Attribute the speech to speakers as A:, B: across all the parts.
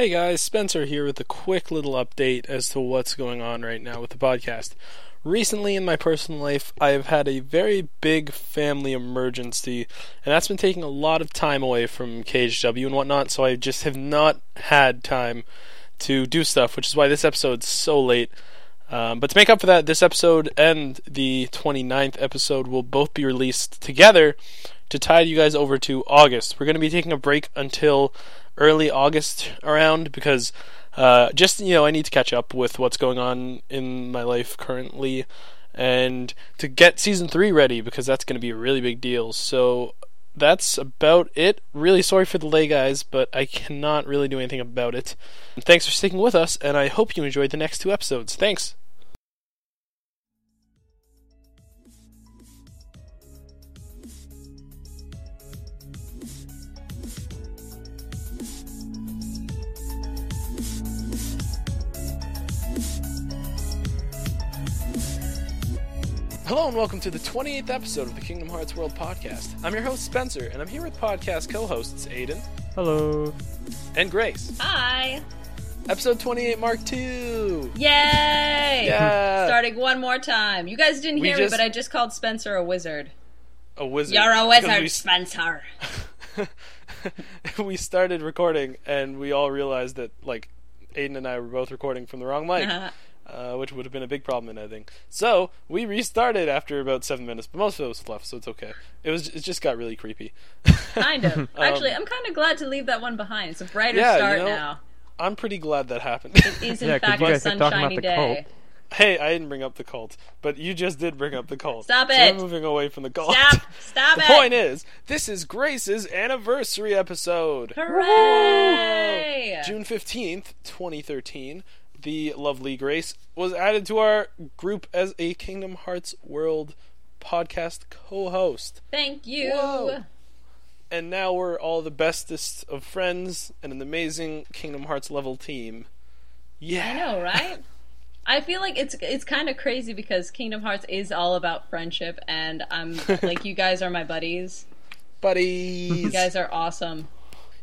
A: Hey guys, Spencer here with a quick little update as to what's going on right now with the podcast. Recently in my personal life, I've had a very big family emergency, and that's been taking a lot of time away from KHW and whatnot, so I just have not had time to do stuff, which is why this episode's so late. Um, but to make up for that, this episode and the 29th episode will both be released together to tide you guys over to August. We're going to be taking a break until early August around because uh, just you know I need to catch up with what's going on in my life currently and to get season three ready because that's going to be a really big deal. So that's about it. Really sorry for the delay, guys, but I cannot really do anything about it. Thanks for sticking with us, and I hope you enjoyed the next two episodes. Thanks. Hello and welcome to the 28th episode of the Kingdom Hearts World Podcast. I'm your host Spencer, and I'm here with podcast co-hosts Aiden
B: Hello.
A: and Grace.
C: Hi.
A: Episode 28, Mark Two.
C: Yay!
A: Yeah.
C: Starting one more time. You guys didn't
A: We
C: hear
A: just-
C: me, but I just called Spencer a wizard.
A: A wizard.
C: You're a wizard,
A: we-
C: Spencer.
A: we started recording and we all realized that like Aiden and I were both recording from the wrong mic, uh-huh. Uh, which would have been a big problem in editing. So we restarted after about seven minutes, but most of it was fluff, so it's okay. It was it just got really creepy.
C: kind of. Actually, I'm kind of glad to leave that one behind. It's a brighter
A: Um, Yeah, you
C: start
A: know,
C: now.
A: I'm pretty glad that happened.
C: It is in
B: Yeah, 'cause
C: fact
B: you
C: a
B: guys talking about
C: sunshiny
B: the
C: day.
B: cult.
A: hey, I didn't bring up the cult, but you just did bring up the cult.
C: Stop
A: so
C: it.
A: We're moving away from the cult.
C: Stop! Stop
A: the
C: it!
A: The point is, this is Grace's anniversary episode.
C: Hooray!
A: June 15th, 2013, the lovely Grace was added to our group as a Kingdom Hearts World podcast co host.
C: Thank you.
A: Whoa. And now we're all the bestest of friends and an amazing Kingdom Hearts level team. Yeah.
C: I know, right? I feel like it's it's kind of crazy because Kingdom Hearts is all about friendship, and I'm like, you guys are my buddies.
A: Buddies.
C: You guys are awesome.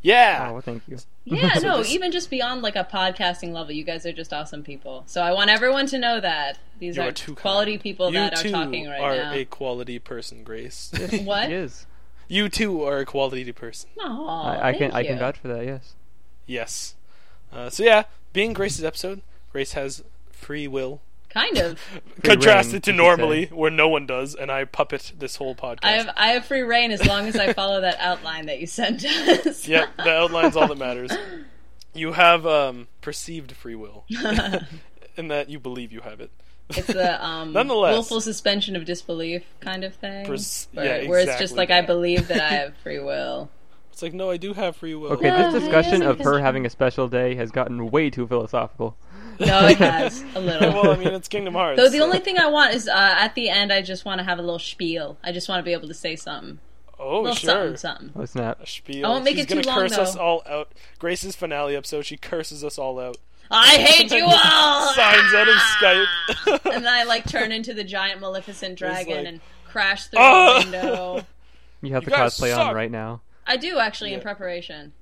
A: Yeah.
B: Oh, well, thank you.
C: Yeah,
A: So
C: no,
A: this-
C: even just beyond like a podcasting level, you guys are just awesome people. So I want everyone to know that these
A: You
C: are,
A: are too
C: quality
A: kind.
C: people
A: you
C: that are talking right
A: are
C: now.
A: a quality person, Grace.
C: What?
B: He is.
A: you too are a quality person.
C: Aw,
B: I, I can
C: thank
B: I can
C: you.
B: vouch for that. Yes.
A: Yes. Uh, so yeah, being Grace's episode, Grace has free will.
C: Kind of.
A: Contrasted to normally,
B: say.
A: where no one does, and I puppet this whole podcast.
C: I have I have free reign as long as I follow that outline that you sent us.
A: Yep, the outline's all that matters. You have um, perceived free will, in that you believe you have it.
C: It's the um,
A: Nonetheless.
C: willful suspension of disbelief kind of thing.
A: Pers-
C: where,
A: yeah,
C: where it's just
A: exactly
C: like I believe that I have free will.
A: It's like, no, I do have free will.
B: Okay,
C: No,
B: this discussion of her having a special day has gotten way too philosophical.
C: No, it has a little.
A: well, I mean, it's Kingdom Hearts.
C: Though the
A: so-
C: only thing I want is uh, at the end, I just want to have a little spiel. I just want to be able to say something.
A: oh,
C: A little
A: sure.
C: something, something.
B: Oh snap!
A: A spiel.
C: I won't make
A: She's
C: it too
A: gonna
C: long,
A: curse us all out. Grace's finale episode, she curses us all out.
C: I hate you all!
A: Signs out of Skype.
C: and then I like turn into the giant Maleficent dragon
A: like,
C: and crash through
A: "Ah!"
C: the window.
B: You have
A: You
B: the cosplay
A: suck.
B: on right now.
C: I do actually in preparation.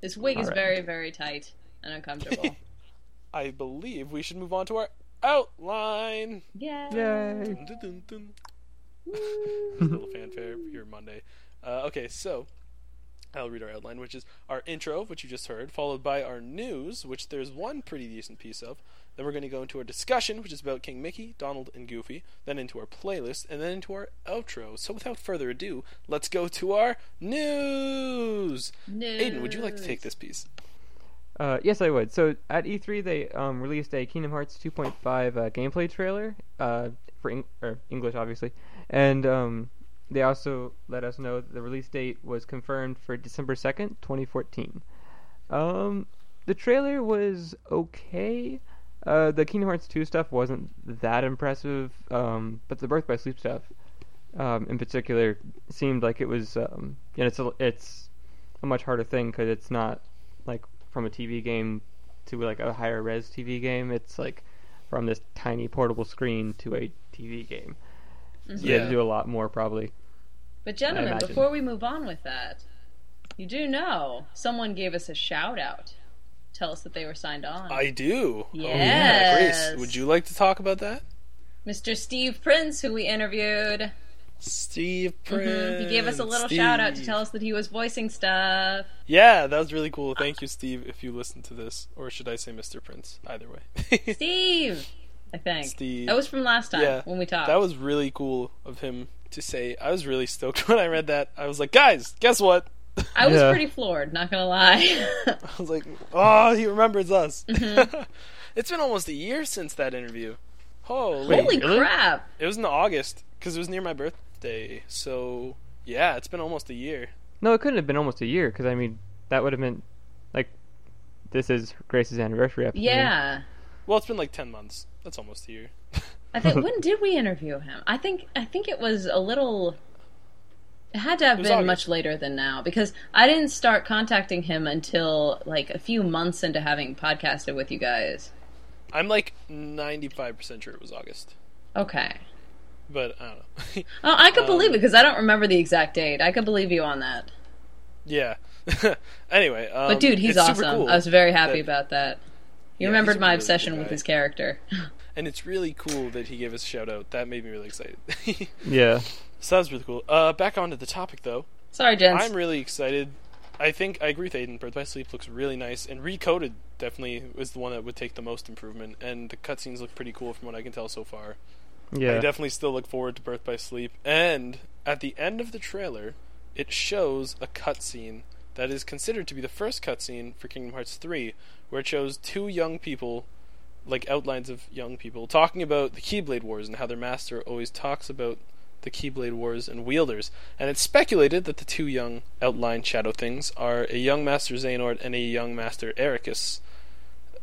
C: This wig is
B: Alright.
C: very, very tight and uncomfortable.
A: I believe we should move on to our outline.
C: yeah.
B: Yay!
A: Dun, dun, dun, dun. little fanfare here Monday. Uh, okay, so I'll read our outline, which is our intro, which you just heard, followed by our news, which there's one pretty decent piece of. Then we're going to go into our discussion, which is about King Mickey, Donald, and Goofy. Then into our playlist, and then into our outro. So without further ado, let's go to our news. Aiden, would you like to take this piece?
B: Uh, yes, I would. So at E3, they um, released a Kingdom Hearts 2.5 uh, gameplay trailer uh, for Eng- or English, obviously, and um, they also let us know that the release date was confirmed for December 2nd, 2014. Um, the trailer was okay. Uh, the Kingdom Hearts 2 stuff wasn't that impressive, um, but the Birth by Sleep stuff, um, in particular, seemed like it was. Um, you know, it's a, it's a much harder thing because it's not like from a TV game to like a higher res TV game. It's like from this tiny portable screen to a TV game. So you have
A: Yeah.
B: to do a lot more probably.
C: But gentlemen, before we move on with that, you do know someone gave us a shout out. Tell us that they were signed on.
A: I do. Oh, yeah,
C: Yes.
A: Grace, would you like to talk about that?
C: Mr. Steve Prince, who we interviewed,
A: Steve mm-hmm. Prince.
C: he gave us a little shout out to tell us that he was voicing stuff.
A: Yeah, that was really cool. Thank you, Steve, if you listen to this. Or should I say Mr. Prince? Either way.
C: Steve, I think.
A: Steve.
C: That was from last time
A: Yeah,
C: when we talked.
A: that was really cool of him to say. I was really stoked when I read that. I was like, guys, guess what?
C: I was
B: Yeah.
C: pretty floored, not gonna lie.
A: I was like, oh, he remembers us.
C: Mm-hmm.
A: it's been almost a year since that interview. Holy.
C: Holy
B: really?
C: crap!
A: It was in August, because it was near my birthday. So, yeah, it's been almost a year.
B: No, it couldn't have been almost a year because I mean that would have meant like this is Grace's anniversary episode.
C: Yeah.
A: Well, it's been like 10 months. That's almost a year.
C: I think when did we interview him? I think I think it was a little. It had to have been
A: August.
C: much later than now because I didn't start contacting him until like a few months into having podcasted with you guys.
A: I'm like 95% sure it was August.
C: Okay.
A: But I don't know.
C: Oh, I could
A: Um,
C: believe it because I don't remember the exact date. I could believe you on that.
A: yeah. anyway. Um,
C: But dude, he's awesome.
A: cool
C: I was very happy
A: that-
C: about that. You
A: Yeah,
C: remembered my
A: really
C: obsession with his character.
A: And it's really cool that he gave us a shout out. That made me really excited.
B: Yeah.
A: So that was really cool. Uh, back onto the topic though.
C: Sorry, gents.
A: I'm really excited. I think I agree with Aiden. Birth by Sleep looks really nice, and Recoded definitely was the one that would take the most improvement. And the cutscenes look pretty cool from what I can tell so far.
B: Yeah, I
A: definitely still look forward to Birth by Sleep. And at the end of the trailer, it shows a cutscene that is considered to be the first cutscene for Kingdom Hearts 3, where it shows two young people, like outlines of young people, talking about the Keyblade Wars and how their master always talks about the Keyblade Wars and wielders. And it's speculated that the two young outlined shadow things are a young Master Xehanort and a young Master Eraqus.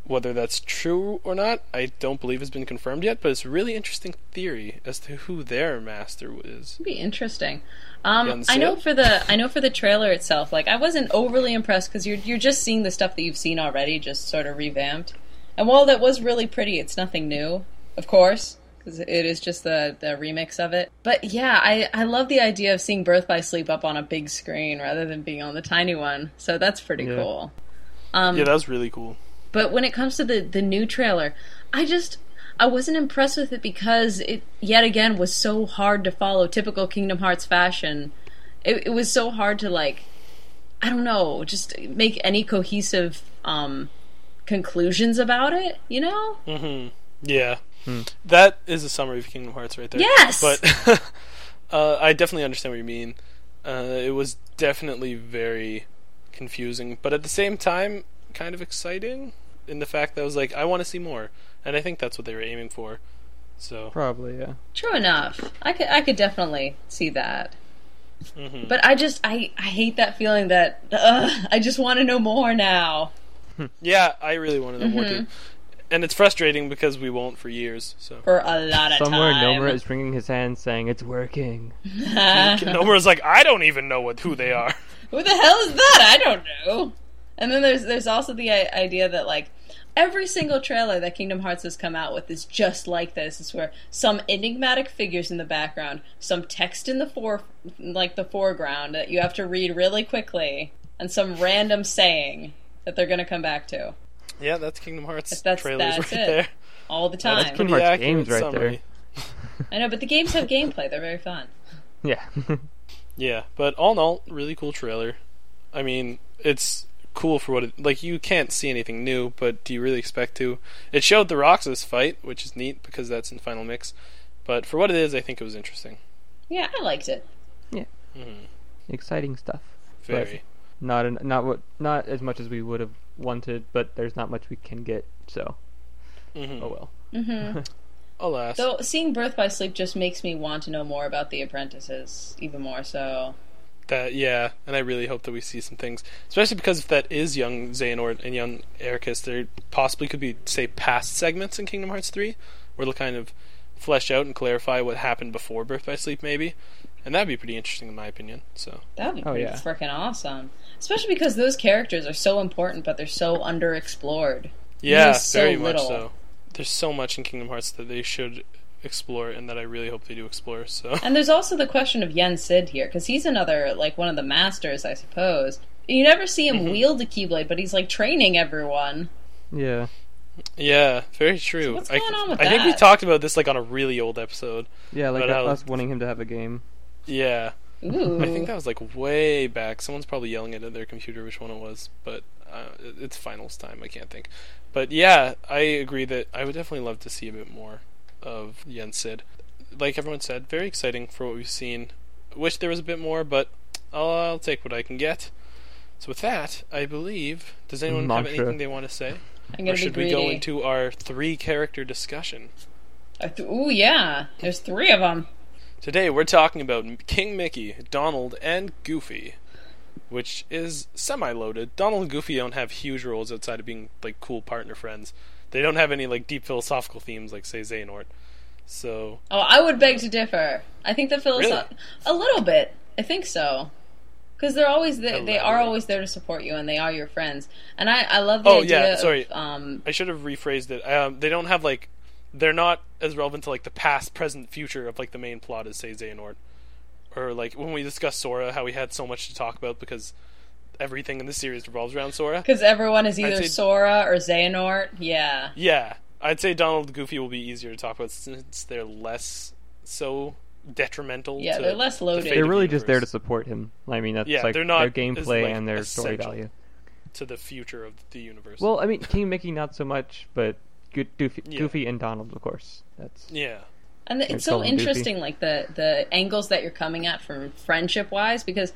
A: Whether that's true or not, I don't believe has been confirmed yet, but it's a really interesting theory as to who their master is.
C: It'd be interesting. Um, I know for the I know for the trailer itself, like I wasn't overly impressed because you're you're just seeing the stuff that you've seen already, just sort of revamped. And while that was really pretty, it's nothing new, of course, because it is just the the remix of it. But yeah, I I love the idea of seeing Birth by Sleep up on a big screen rather than being on the tiny one. So that's pretty
B: Yeah.
C: cool. Um,
A: Yeah, that was really cool.
C: but when it comes to the the new trailer, I just I wasn't impressed with it because it yet again was so hard to follow typical Kingdom Hearts fashion. It, it was so hard to like I don't know, just make any cohesive um conclusions about it, you know?
A: hmm Yeah. That is a summary of Kingdom Hearts right there.
C: Yes!
A: But uh, I definitely understand what you mean. Uh, it was definitely very confusing, but at the same time, kind of exciting in the fact that I was like, I want to see more. And I think that's what they were aiming for. So,
B: Probably, yeah.
C: True enough. I could I could definitely see that.
A: mhm.
C: But I just I I hate that feeling that ugh, I just want to know more now.
A: yeah, I really want to know more
C: Mm-hmm.
A: too. And it's frustrating because we won't for years. So
C: For a lot of time.
B: Somewhere
C: time.
B: Nomura is wringing his hands saying it's working.
A: Nomura's like, I don't even know what who they are.
C: Who the hell is that? I don't know. And then there's there's also the idea that like every single trailer that Kingdom Hearts has come out with is just like this. It's where some enigmatic figures in the background, some text in the fore like the foreground that you have to read really quickly, and some random saying that they're gonna come back to
A: Yeah, that's Kingdom Hearts
C: That's-
A: trailers
C: that's
A: right
C: it.
A: there.
C: all the time.
A: That's
C: time.
B: Kingdom
A: pretty
B: Hearts games right
A: summary.
C: I know, but the games have gameplay. They're very fun.
B: Yeah.
A: Yeah, but all in all, really cool trailer. I mean, it's cool for what it like. You can't see anything new, but do you really expect to? It showed the Roxas fight, which is neat because that's in Final Mix. But for what it is, I think it was interesting.
C: Yeah, I liked it.
A: Yeah. Mm-hmm.
B: Exciting stuff.
A: Very.
B: Not an, not what not as much as we would have wanted, but there's not much we can get. So
A: hmm
B: oh well.
C: hmm
A: Alas.
C: Though seeing Birth by Sleep just makes me want to know more about the apprentices, even more so.
A: That yeah, and I really hope that we see some things, especially because if that is young Xehanort and young Eraqus, there possibly could be say past segments in Kingdom Hearts three, where they'll kind of flesh out and clarify what happened before Birth by Sleep, maybe, and that'd be pretty interesting in my opinion. So
C: That would be
B: Oh,
C: pretty
B: yeah.
C: freaking awesome. Especially because those characters are so important, but they're so underexplored.
A: yeah,
C: so
A: very
C: little.
A: much so. There's so much in Kingdom Hearts that they should explore, and that I really hope they do explore. So
C: And there's also the question of Yen Sid here, because he's another, like, one of the masters, I suppose. You never see him
A: Mhm.
C: wield a Keyblade, but he's like training everyone.
B: Yeah.
A: Yeah, very true.
C: what's
A: I,
C: going on with
A: I think we talked about this like on a really old episode.
B: Yeah, like
A: But how-
B: us wanting him to have a game.
A: Yeah,
C: Ooh.
A: I think that was like way back. Someone's probably yelling it at their computer which one it was, but uh, it's finals time. I can't think. But yeah, I agree that I would definitely love to see a bit more of Yen Sid. Like everyone said, very exciting for what we've seen. Wish there was a bit more, but I'll, I'll take what I can get. So with that, I believe. Does anyone have
B: Mantra.
A: anything they want to say,
C: I'm
A: or
C: gonna be
A: should we go into our three character discussion?
C: Th- Ooh, yeah. There's three of them.
A: Today we're talking about King Mickey, Donald, and Goofy, which is semi-loaded. Donald and Goofy don't have huge roles outside of being like cool partner friends. They don't have any like deep philosophical themes like say Xehanort. So
C: Oh, I would beg to differ. I think the philosoph-
A: Really?
C: a little bit. I think so. Because they're always there, they are always there to support you, and they are your friends. And I, I love the
A: Oh,
C: idea.
A: yeah, sorry.
C: Of, um,
A: I should have rephrased it. Um, they don't have like they're not as relevant to like the past, present, future of like the main plot as say Xehanort, or like when we discussed Sora, how we had so much to talk about because everything in the series revolves around Sora.
C: Because everyone is either
A: say-
C: Sora or Xehanort. Yeah.
A: Yeah, I'd say Donald and Goofy will be easier to talk about since they're less so detrimental.
C: Yeah,
A: to
C: they're less loaded.
B: They're
A: of the
B: really just there to support him. I mean, that's
A: Yeah,
B: like
A: they're not
B: their gameplay
A: like,
B: and their story value.
A: to the future of the universe.
B: Well, I mean, King Mickey not so much, but Go- Goofy,
A: Yeah.
B: Goofy and Donald, of course. That's
A: yeah,
C: And
B: I'd
C: it's so
B: him Goofy.
C: interesting, like the the angles that you're coming at from friendship wise, because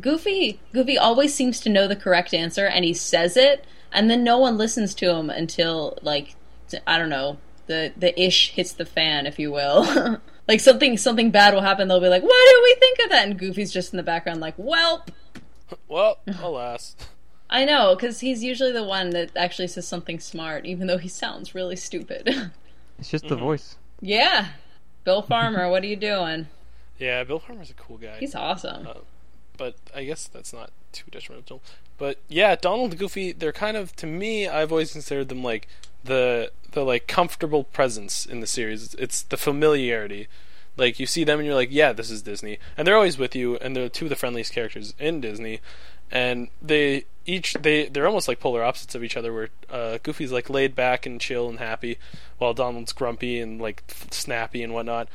C: Goofy Goofy always seems to know the correct answer, and he says it, and then no one listens to him until like I don't know the the ish hits the fan, if you will. like something something bad will happen. They'll be like, "Why did we think of that?" And Goofy's just in the background, like, "Welp."
A: well, alas,
C: I know, because he's usually the one that actually says something smart, even though he sounds really stupid.
B: it's just
A: Mm-hmm.
B: the voice.
C: yeah, Bill Farmer, what are you doing?
A: yeah, Bill Farmer's a cool guy.
C: He's awesome.
A: Uh, but I guess that's not too detrimental. But yeah, Donald and Goofy, they're kind of to me, I've always considered them like the the like comfortable presence in the series. It's, it's the familiarity. Like you see them and you're like, yeah, this is Disney, and they're always with you, and they're two of the friendliest characters in Disney, and they each they they're almost like polar opposites of each other. Where uh, Goofy's like laid back and chill and happy, while Donald's grumpy and like snappy and whatnot,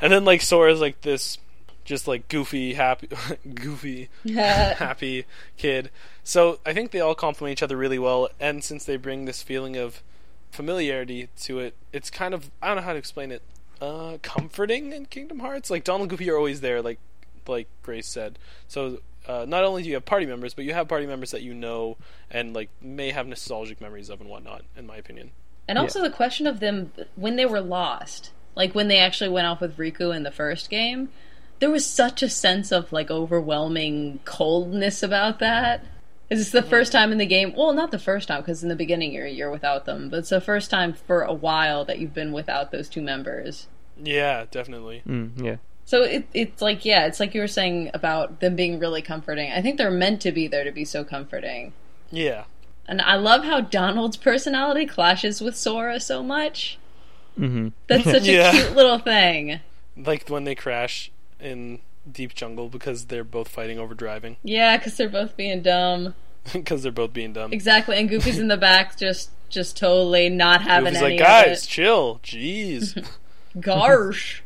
A: and then like Sora's like this just like goofy, happy, goofy, happy kid. So I think they all complement each other really well, and since they bring this feeling of familiarity to it, it's kind of I don't know how to explain it. Uh, comforting in Kingdom Hearts. Like Donald and Goofy are always there, like like Grace said. So uh, not only do you have party members, but you have party members that you know and like may have nostalgic memories of and whatnot. In my opinion.
C: And also the question of them when they were lost, like when they actually went off with Riku in the first game, there was such a sense of like overwhelming coldness about that. Is this the first time in the game? Well, not the first time because in the beginning you're you're without them, but it's the first time for a while that you've been without those two members.
A: Yeah, definitely.
B: Mm, yeah.
C: So it, it's like yeah, it's like you were saying about them being really comforting. I think they're meant to be there to be so comforting.
A: Yeah.
C: And I love how Donald's personality clashes with Sora so much.
B: hmm
C: That's such
A: Yeah.
C: a cute little thing.
A: Like when they crash in deep jungle because they're both fighting over driving
C: Yeah, because they're both being dumb.
A: because they're both being dumb.
C: Exactly, and Goofy's in the back, just just totally not having
A: Goofy's
C: any
A: like, guys,
C: of
A: chill, jeez,
C: it. Garsh.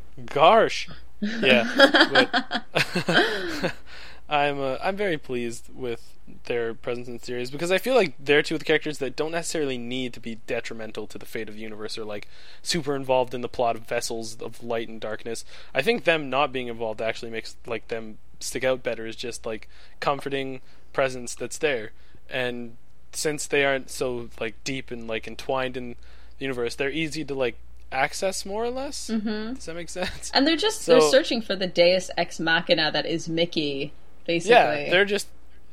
A: Yeah. But I'm uh, I'm very pleased with their presence in the series because I feel like they're two of the characters that don't necessarily need to be detrimental to the fate of the universe or like super involved in the plot of vessels of light and darkness. I think them not being involved actually makes like them stick out better as just like comforting presence that's there. And since they aren't so like deep and like entwined in the universe, they're easy to like access more or less.
C: hmm
A: Does that make sense?
C: And they're just
A: So-
C: they're searching for the Deus ex machina that is Mickey, basically.
A: Yeah, they're just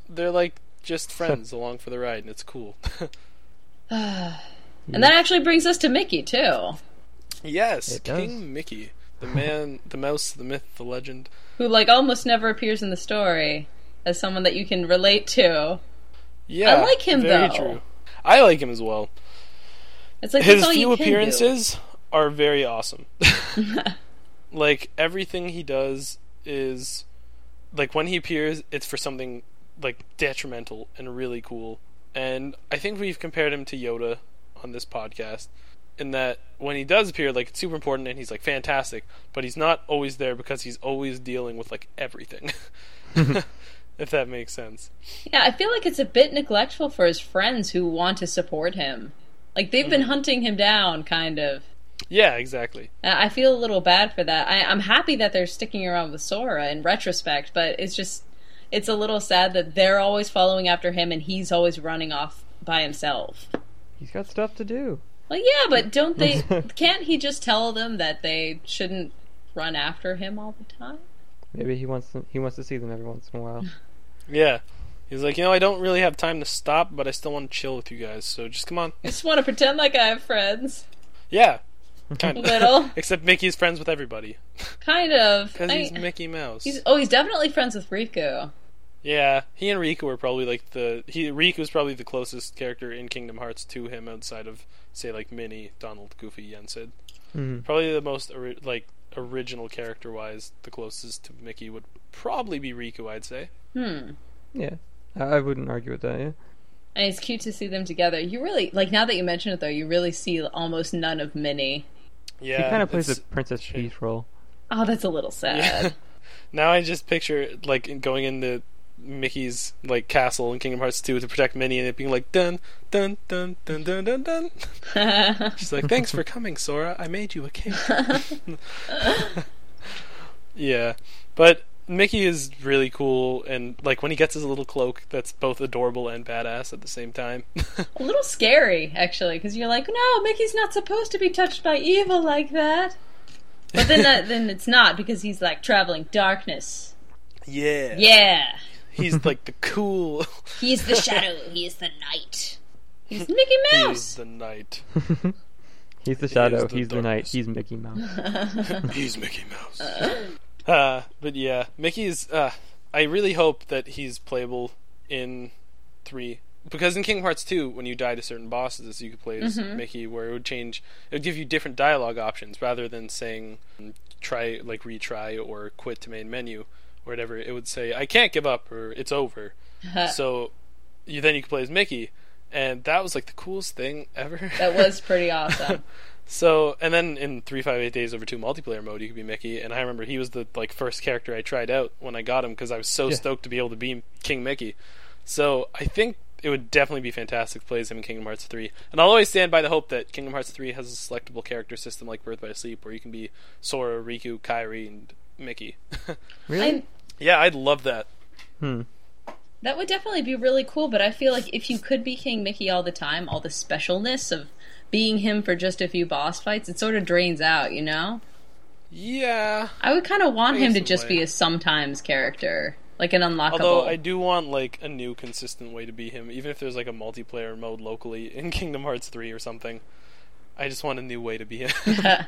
A: they're like just friends along for the ride, and it's cool.
C: and that actually brings us to Mickey too,
A: yes, King Mickey, the man, the mouse, the myth, the legend.
C: who like almost never appears in the story as someone that you can relate to.
A: Yeah,
C: I like him,
A: very
C: though.
A: True. I like him as well.
C: It's like
A: His
C: that's all
A: few
C: you can do.
A: appearances are very awesome. like everything he does is like when he appears, it's for something like detrimental and really cool. And I think we've compared him to Yoda on this podcast in that when he does appear, like it's super important and he's like fantastic, but he's not always there because he's always dealing with like everything. if that makes sense.
C: Yeah, I feel like it's a bit neglectful for his friends who want to support him. Like they've been mm-hmm. hunting him down, kind of.
A: Yeah, exactly.
C: I I feel a little bad for that. I, I'm happy that they're sticking around with Sora in retrospect, but it's just it's a little sad that they're always following after him and he's always running off by himself.
B: He's got stuff to do.
C: Well, yeah, but don't they? can't he just tell them that they shouldn't run after him all the time?
B: Maybe he wants them, he wants to see them every once in a while.
A: Yeah. He's like, you know, I don't really have time to stop, but I still want to chill with you guys. So just come on.
C: I just want to pretend like I have friends.
A: Yeah. Kind of.
C: Little.
A: Except Mickey's friends with everybody
C: Kind of.
A: because he's Mickey Mouse.
C: he's oh, he's definitely friends with Riku.
A: Yeah, he and Riku were probably like the he Riku was probably the closest character in Kingdom Hearts to him outside of say like Minnie, Donald, Goofy, Yen Sid.
B: hmm
A: Probably the most ori- like original character wise, the closest to Mickey would probably be Riku. I'd say.
C: Hmm.
B: Yeah, I, I wouldn't argue with that. Yeah.
C: And it's cute to see them together. You really like now that you mention it though. You really see almost none of Minnie.
A: Yeah,
B: he kind of plays
A: it's-
B: a Princess
A: shame.
B: Peach role.
C: Oh, that's a little sad.
A: Yeah. now I just picture like going into Mickey's like castle in Kingdom Hearts 2 to protect Minnie and it being like dun dun dun dun dun dun dun. She's like, "Thanks for coming, Sora. I made you a cake." yeah, but Mickey is really cool, and like when he gets his little cloak, that's both adorable and badass at the same time.
C: a little scary actually, because you're like, no, Mickey's not supposed to be touched by evil like that. But then, that, then it's not because he's like traveling darkness.
A: yeah,
C: Yeah,
A: He's like the cool.
C: he's the shadow. He is the night. He's Mickey Mouse.
A: He's the night.
B: He's the shadow.
A: the
B: he's the
A: night.
B: He's Mickey Mouse.
A: He's Mickey Mouse. Uh, but yeah, Mickey's. Uh, I really hope that he's playable in three because in Kingdom Hearts two, when you died to certain bosses, you could play as Mickey, where it would change. It would give you different dialogue options rather than saying try like retry or quit to main menu or whatever. It would say I can't give up or it's over. so you then you could play as Mickey, and that was like the coolest thing ever.
C: that was pretty awesome.
A: So, and then in three five eight days over two multiplayer mode, you could be Mickey. And I remember he was the like first character I tried out when I got him because I was so
B: Yeah.
A: stoked to be able to be King Mickey. So I think it would definitely be fantastic to play as him in Kingdom Hearts three. And I'll always stand by the hope that Kingdom Hearts three has a selectable character system like Birth by Sleep, where you can be Sora, Riku, Kairi, and Mickey.
B: Really?
C: I'm,
A: yeah, I'd love that.
B: Hmm.
C: That would definitely be really cool, but I feel like if you could be King Mickey all the time, all the specialness of being him for just a few boss fights, it sort of drains out, you know?
A: Yeah.
C: I would kind of want
A: I
C: him to just be a sometimes character, like an unlockable.
A: Although I do want like a new consistent way to be him, even if there's like a multiplayer mode locally in Kingdom Hearts 3 or something. I just want a new way to be him.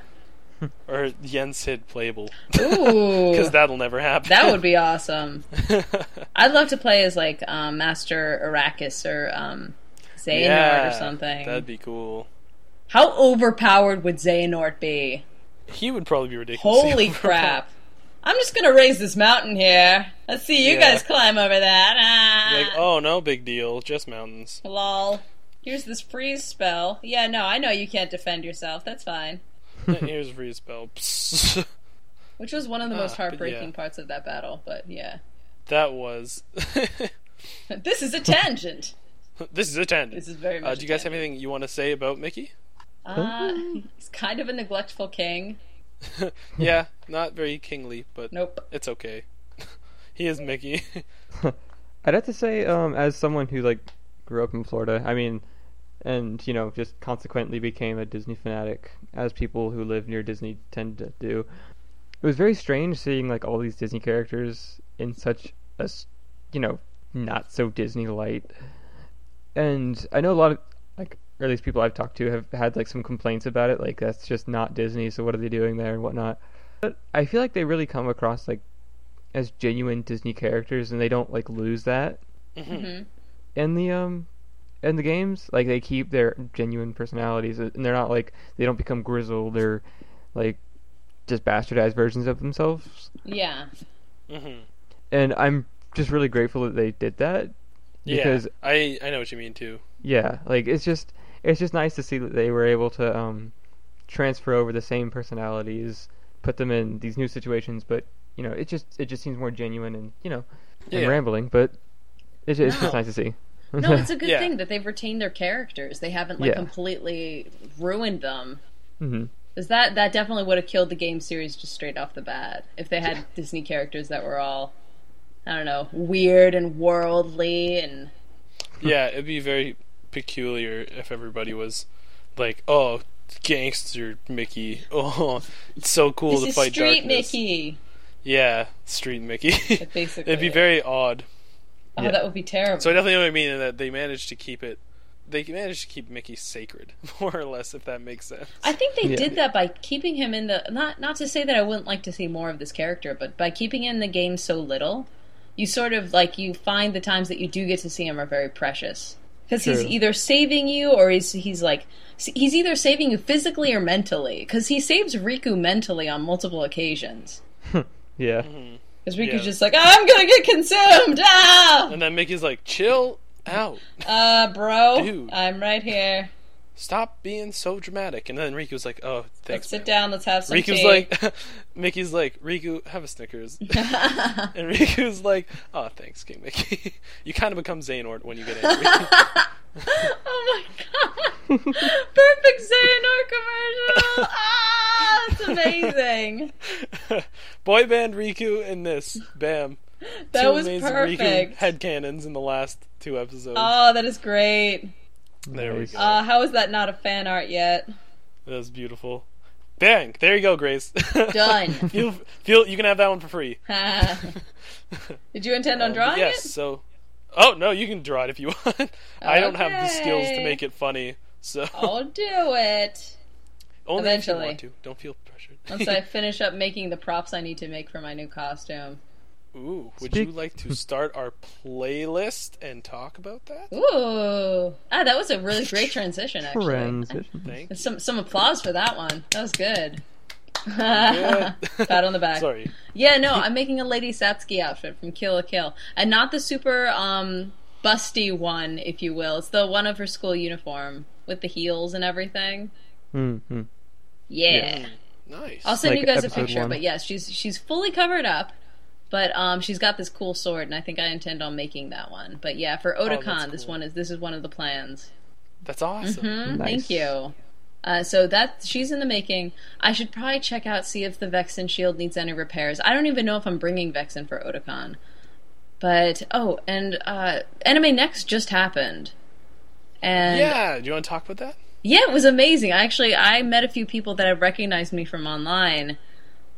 A: or Yen Sid playable.
C: Ooh,
A: Because that'll never happen.
C: that would be awesome. I'd love to play as like um, Master Eraqus or um, Xehanort
A: yeah,
C: or something.
A: That'd be cool.
C: How overpowered would Xehanort be?
A: He would probably be ridiculous.
C: Holy crap! I'm just gonna raise this mountain here. Let's see you
A: Yeah.
C: guys climb over that. Ah.
A: like, oh no, big deal. Just mountains.
C: Lol. Here's this freeze spell. Yeah, no, I know you can't defend yourself. That's fine.
A: Here's freeze spell.
C: Which was one of the most
A: Ah,
C: heartbreaking
A: yeah.
C: parts of that battle, but yeah.
A: that was.
C: This is a tangent.
A: this is a tangent.
C: This is very much
A: Uh, do you guys have anything you want to say about Mickey?
C: Uh, he's kind of a neglectful king.
A: yeah, not very kingly, but
C: Nope.
A: it's okay. he is Mickey.
B: I'd have to say, um, as someone who like grew up in Florida, I mean, and you know, just consequently became a Disney fanatic, as people who live near Disney tend to do. It was very strange seeing like all these Disney characters in such a, you know, not so Disney light. And I know a lot of like, or at least people I've talked to have had like some complaints about it, like that's just not Disney. So what are they doing there and whatnot? But I feel like they really come across like as genuine Disney characters, and they don't like lose that
C: hmm
B: in the um and the games. Like they keep their genuine personalities, and they're not like they don't become grizzled or like just bastardized versions of themselves.
C: Yeah.
A: hmm
B: And I'm just really grateful that they did that because
A: yeah, I I know what you mean too.
B: yeah, like it's just it's just nice to see that they were able to um transfer over the same personalities, put them in these new situations, but you know, it just it just seems more genuine and you know, and
A: Yeah.
B: rambling, but it's, it's
C: No.
B: just nice to see.
C: No, it's a good
A: Yeah.
C: thing that they've retained their characters. They haven't like
B: Yeah.
C: completely ruined them.
B: hmm
C: Because that that definitely would have killed the game series just straight off the bat if they had Disney characters that were all, I don't know, weird and worldly and
A: Yeah, it'd be very peculiar if everybody was like, "Oh, gangster Mickey! Oh, it's so cool
C: this
A: to
C: is
A: fight
C: Street
A: darkness."
C: Mickey.
A: Yeah, Street Mickey.
C: basically
A: it'd be
C: it.
A: very odd.
C: Oh,
B: Yeah.
C: that would be terrible.
A: So I definitely know what I mean in that they managed to keep it. They managed to keep Mickey sacred, more or less, if that makes sense.
C: I think they
B: Yeah.
C: did that by keeping him in the not not to say that I wouldn't like to see more of this character, but by keeping him in the game so little, you sort of like you find the times that you do get to see him are very precious because he's either saving you or he's he's like he's either saving you physically or mentally because he saves Riku mentally on multiple occasions.
B: Yeah.
C: Because Riku's
A: Yeah.
C: just like I'm gonna get consumed, ah,
A: And then Mickey's like, "Chill out,
C: uh, bro,
A: Dude.
C: I'm right here.
A: Stop being so dramatic." And then Riku's like, "Oh,
C: Let's
A: thanks."
C: sit
A: man."
C: down. Let's have some
A: Riku's
C: tea.
A: like, Mickey's like, Riku, have a Snickers. and Riku's like, oh, thanks, King Mickey. you kind of become Xehanort when you get angry.
C: oh my god! Perfect Xehanort commercial! Ah, it's amazing.
A: Boy band Riku and this. Bam.
C: That
A: Two
C: was
A: amazing
C: perfect.
A: Riku headcanons in the last two episodes.
C: Oh, that is great.
A: There we go.
C: Uh, how is that not a fan art yet?
A: that was beautiful. Bang! There you go, Grace.
C: Done.
A: feel, feel, you can have that one for free.
C: Did you intend on
A: Um,
C: drawing
A: yes,
C: it?
A: so. Oh, no, you can draw it if you want. I don't have the skills to make it funny, so.
C: I'll do it
A: Only
C: eventually.
A: if you want to. Don't feel pressured.
C: once I finish up making the props I need to make for my new costume.
A: Ooh, would
B: Speak-
A: you like to start our playlist and talk about that?
C: Ooh, ah, that was a really great transition. Actually,
B: Transition.
A: Thank you.
C: some some applause for that one. That was good.
A: Good.
C: Pat on the back.
A: Sorry.
C: Yeah, no, I'm making a Lady Satsuki outfit from Kill la Kill, and not the super um busty one, if you will. It's the one of her school uniform with the heels and everything.
B: Mm-hmm.
C: Yeah,
A: Nice.
C: I'll send
B: Like
C: you guys a picture.
B: one.
C: But yes, she's she's fully covered up, but um she's got this cool sword, and I think I intend on making that one. But yeah, for
A: Oh, that's
C: Otakon, this one is this is one of the plans.
A: That's awesome.
C: Hmm,
B: Nice.
C: Thank you. Uh, so that she's in the making. I should probably check out see if the Vexen shield needs any repairs. I don't even know if I'm bringing Vexen for Otakon. But oh, and uh, Anime Next just happened, and
A: Yeah, do you want to talk about that?
C: yeah, it was amazing. I actually I met a few people that have recognized me from online,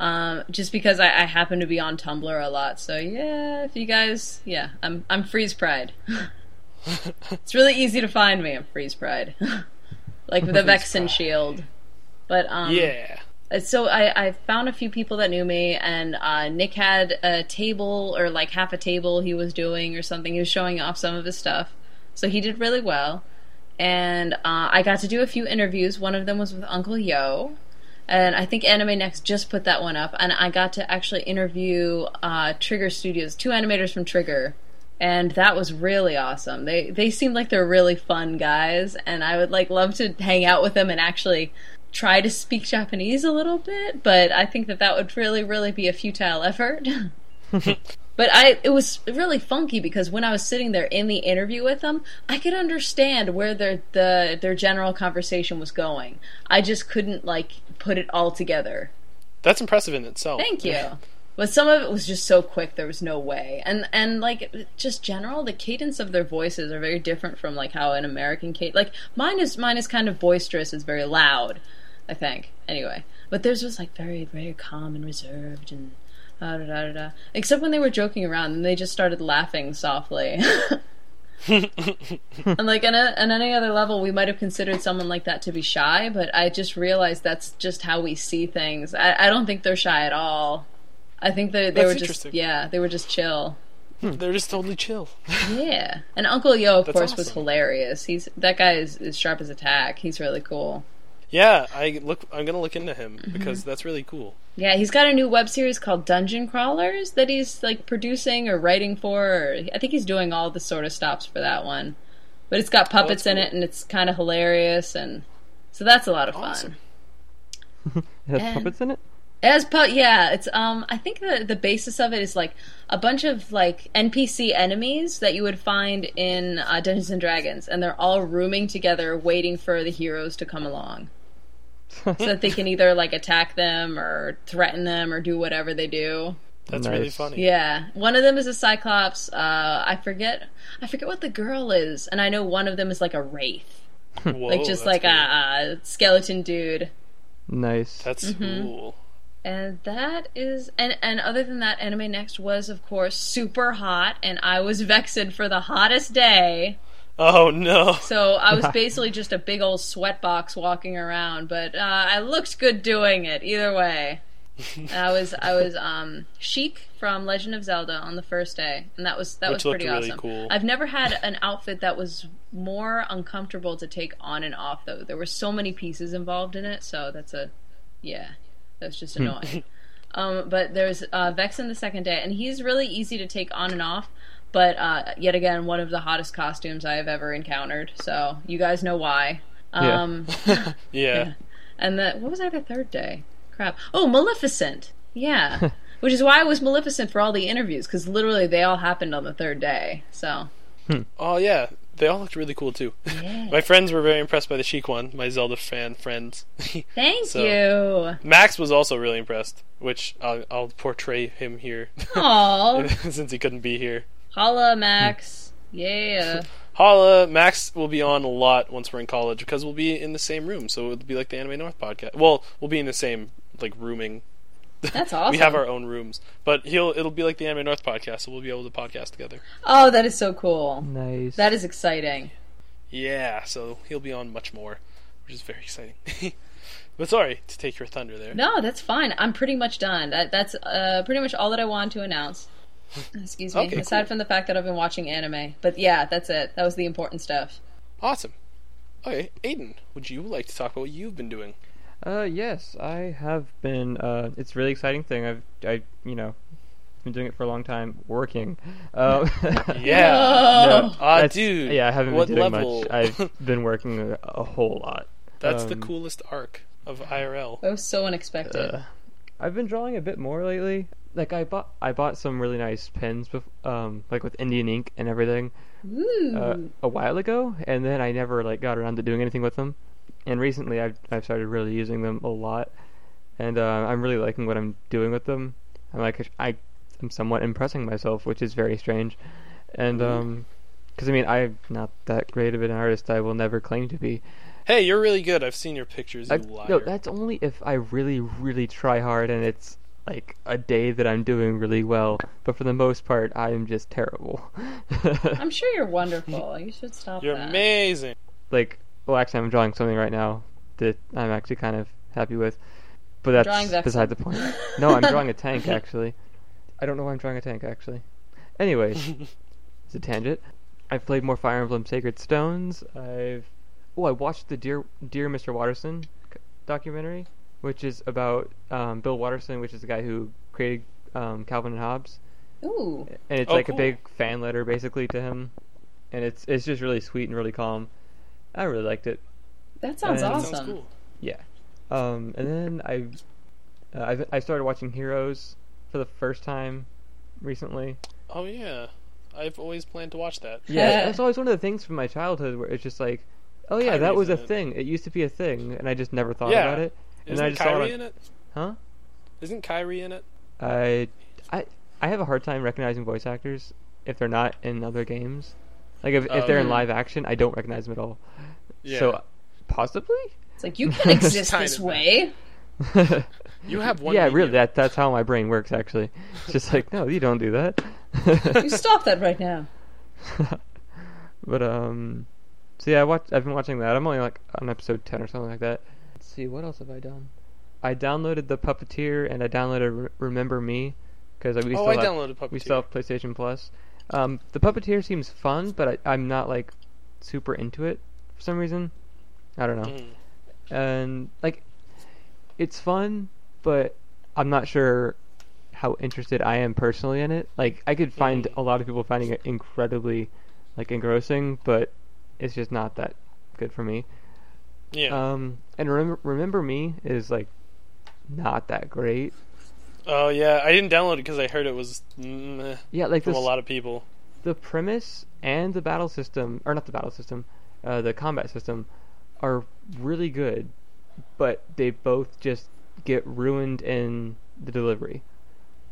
C: um, just because I, I happen to be on Tumblr a lot. So yeah, if you guys, yeah, I'm I'm Freeze Pride. it's really easy to find me. I'm Freeze Pride, like the Vexen shield. But um,
A: yeah.
C: so I, I found a few people that knew me, and uh, Nick had a table or like half a table he was doing or something. He was showing off some of his stuff, so he did really well. And uh, I got to do a few interviews. One of them was with Uncle Yo, and I think Anime Next just put that one up. And I got to actually interview uh, Trigger Studios, two animators from Trigger, and that was really awesome. They they seemed like they're really fun guys, and I would like love to hang out with them and actually try to speak Japanese a little bit. But I think that that would really really be a futile effort. But I, it was really funky because when I was sitting there in the interview with them, I could understand where their the their general conversation was going. I just couldn't like put it all together.
A: That's impressive in itself.
C: Thank you. But some of it was just so quick there was no way. And and like just general the cadence of their voices are very different from like how an American cadence like mine is mine is kind of boisterous, it's very loud, I think. Anyway. But theirs was like very, very calm and reserved and da da da da da. Except when they were joking around and they just started laughing softly. and like on, a, on any other level, we might have considered someone like that to be shy, but I just realized that's just how we see things. I, I don't think they're shy at all. I think they they
A: That's
C: were just yeah they were just chill. Hmm.
A: They're just totally chill.
C: Yeah, and Uncle Yo of
A: That's
C: course was hilarious. He's that guy is as sharp as a tack. He's really cool.
A: Yeah, I look. I'm gonna look into him
C: Mm-hmm.
A: because that's really cool.
C: Yeah, he's got a new web series called Dungeon Crawlers that he's like producing or writing for. Or, I think he's doing all the sort of stops for that one. But it's got puppets in
A: cool.
C: it, and it's kind of hilarious, and so that's a lot of fun.
B: It has
C: And-
B: puppets in it.
C: As pu- yeah, it's um I think the the basis of it is like a bunch of like NPC enemies that you would find in uh, Dungeons and Dragons, and they're all rooming together, waiting for the heroes to come along, so that they can either like attack them or threaten them or do whatever they do.
A: That's really funny.
C: Yeah, one of them is a Cyclops. Uh, I forget I forget what the girl is, and I know one of them is like a wraith,
A: Whoa,
C: like just like
A: cool.
C: a, a skeleton dude.
B: Nice.
A: That's
C: Mm-hmm.
A: cool.
C: And that is, and and other than that, Anime Next was of course super hot, and I was Vexen for the hottest day.
A: Oh no.
C: So I was basically just a big old sweatbox walking around, but uh, I looked good doing it. Either way, And I was I was um Sheik from Legend of Zelda on the first day, and that was that
A: Which
C: was pretty
A: really
C: awesome.
A: cool.
C: I've never had an outfit that was more uncomfortable to take on and off though. There were so many pieces involved in it, so that's a yeah, that's just annoying. um, but there's uh, Vexen the second day, and he's really easy to take on and off. But uh, yet again, one of the hottest costumes I have ever encountered. So you guys know why.
B: Yeah.
C: Um,
A: Yeah.
C: and the what was I the third day? Crap. Oh, Maleficent. Yeah. Which is why I was Maleficent for all the interviews because literally they all happened on the third day. So
A: Oh yeah. They all looked really cool too.
C: yeah.
A: My friends were very impressed by the Sheik one. My Zelda fan friends.
C: Thank
A: So-
C: you.
A: Max was also really impressed, which I'll, I'll portray him here
C: Aw.
A: since he couldn't be here.
C: Holla, Max. Yeah.
A: Holla, Max will be on a lot once we're in college because we'll be in the same room, so it'll be like the Anime North podcast. Well, we'll be in the same like rooming.
C: That's awesome.
A: We have our own rooms, but he'll it'll be like the Anime North podcast, so we'll be able to podcast together.
C: Oh, that is so cool.
B: Nice.
C: That is exciting.
A: Yeah, so he'll be on much more, which is very exciting. but sorry to take your thunder there.
C: No, that's fine. I'm pretty much done. That, that's uh, pretty much all that I wanted to announce. Excuse me.
A: Okay,
C: Aside
A: cool.
C: from the fact that I've been watching anime, but yeah, that's it. That was the important stuff.
A: Awesome. Okay, Aiden, would you like to talk about what you've been doing?
B: Uh, yes, I have been. Uh, it's a really exciting thing. I've, I, you know, been doing it for a long time, working. Uh,
A: Yeah.
C: Oh.
A: Ah, dude.
B: Yeah, I haven't been doing
A: level?
B: much. I've been working a, a whole lot.
A: That's the
B: Um,
A: coolest arc of IRL.
C: That was so unexpected.
B: Uh, I've been drawing a bit more lately. Like I bought, I bought some really nice pens, bef- um, like with Indian ink and everything, uh, a while ago, and then I never like got around to doing anything with them. And recently, I've I've started really using them a lot, and uh, I'm really liking what I'm doing with them. I'm like I, I'm somewhat impressing myself, which is very strange, and um, because I mean I'm not that great of an artist. I will never claim to be.
A: Hey, you're really good. I've seen your pictures, you
B: I,
A: liar.
B: no, that's only if I really, really try hard and it's like a day that I'm doing really well. But for the most part, I am just terrible.
C: I'm sure you're wonderful. You should stop
A: You're
C: that.
A: amazing.
B: like, well, actually, I'm drawing something right now that I'm actually kind of happy with. But that's beside the point. No, I'm drawing a tank actually. I don't know why I'm drawing a tank actually. Anyways, it's a tangent. I've played more Fire Emblem Sacred Stones. I've oh, I watched the Dear Dear Mr. Watterson documentary, which is about um, Bill Watterson, which is the guy who created um, Calvin and Hobbes,
C: Ooh.
B: and it's
A: Oh,
B: like
A: cool.
B: a big fan letter basically to him, and it's it's just really sweet and really calm. I really liked it.
C: That sounds
A: That
C: awesome.
A: sounds cool.
B: Yeah. Um, and then I, uh, I've, I started watching Heroes for the first time recently.
A: Oh yeah, I've always planned to watch that.
B: Yeah, that's always one of the things from my childhood where it's just like, oh yeah, that was a
A: it.
B: thing. It used to be a thing, and I just never thought
A: Yeah.
B: about it. And
A: Isn't
B: I just saw it
A: Kairi
B: on-
A: in it?
B: Huh?
A: Isn't Kairi in it?
B: I, I, I have a hard time recognizing voice actors if they're not in other games. Like if, if they're in
C: Oh.
B: live action, I don't recognize them at all.
A: Yeah.
B: So possibly.
C: It's like you can exist this way.
A: You have one.
B: yeah,
A: medium.
B: really. That that's how my brain works. Actually, it's just like no, you don't do that.
C: You stop that right now.
B: but um, so yeah, I watch. I've been watching that. I'm only like on episode ten or something like that. Let's see, what else have I done? I downloaded the Puppeteer and I downloaded Re- Remember Me because we
A: Oh,
B: still
A: I
B: have,
A: downloaded Puppeteer.
B: we still have PlayStation Plus. Um, the Puppeteer seems fun, but I, I'm not like super into it for some reason. I don't know.
A: Mm.
B: and like it's fun, but I'm not sure how interested I am personally in it. Like I could find
A: Mhm.
B: a lot of people finding it incredibly like engrossing, but it's just not that good for me.
A: Yeah.
B: Um, and remember, remember me is like not that great.
A: oh yeah, I didn't download it because I heard it was meh
B: Yeah, like
A: from
B: this,
A: a lot of people.
B: the premise and the battle system, or not the battle system, uh, the combat system, are really good, but they both just get ruined in the delivery.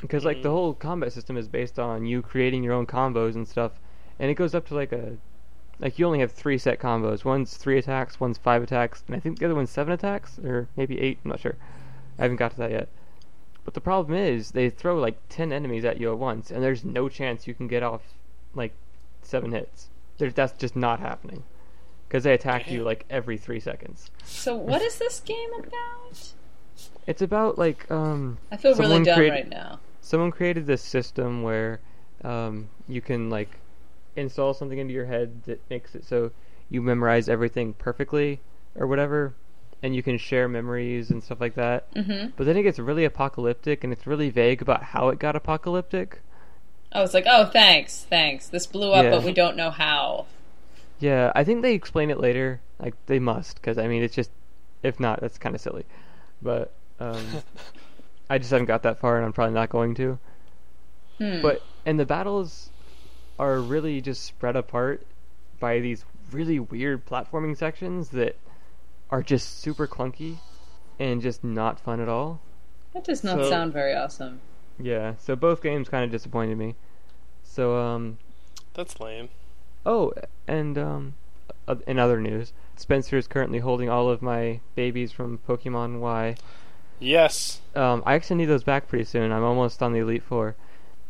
B: Because like the
A: Mhm.
B: whole combat system is based on you creating your own combos and stuff, and it goes up to like a, like you only have three set combos. One's three attacks, one's five attacks, and I think the other one's seven attacks, or maybe eight. I'm not sure. I haven't got to that yet. But the problem is they throw like ten enemies at you at once, and there's no chance you can get off like seven hits. There's, that's just not happening because they attack you like every three seconds.
C: So what is this game about?
B: It's about like um
C: I feel really dumb right now.
B: someone created this system where um you can like install something into your head that makes it so you memorize everything perfectly or whatever, and you can share memories and stuff like that.
C: hmm
B: But then it gets really apocalyptic, and it's really vague about how it got apocalyptic.
C: I was like, oh, thanks, thanks. This blew up,
B: Yeah.
C: but we don't know how.
B: Yeah, I think they explain it later. Like they must, because I mean, it's just if not, that's kind of silly. But um, I just haven't got that far, and I'm probably not going to.
C: Hmm.
B: But and the battles are really just spread apart by these really weird platforming sections that are just super clunky and just not fun at all.
C: that does not
A: So-
C: sound very awesome.
B: Yeah, so both games kind of disappointed me. So um,
A: That's lame.
B: Oh, and um, uh, in other news, Spencer is currently holding all of my babies from Pokemon Y.
A: Yes.
B: Um, I actually need those back pretty soon. I'm almost on the Elite Four,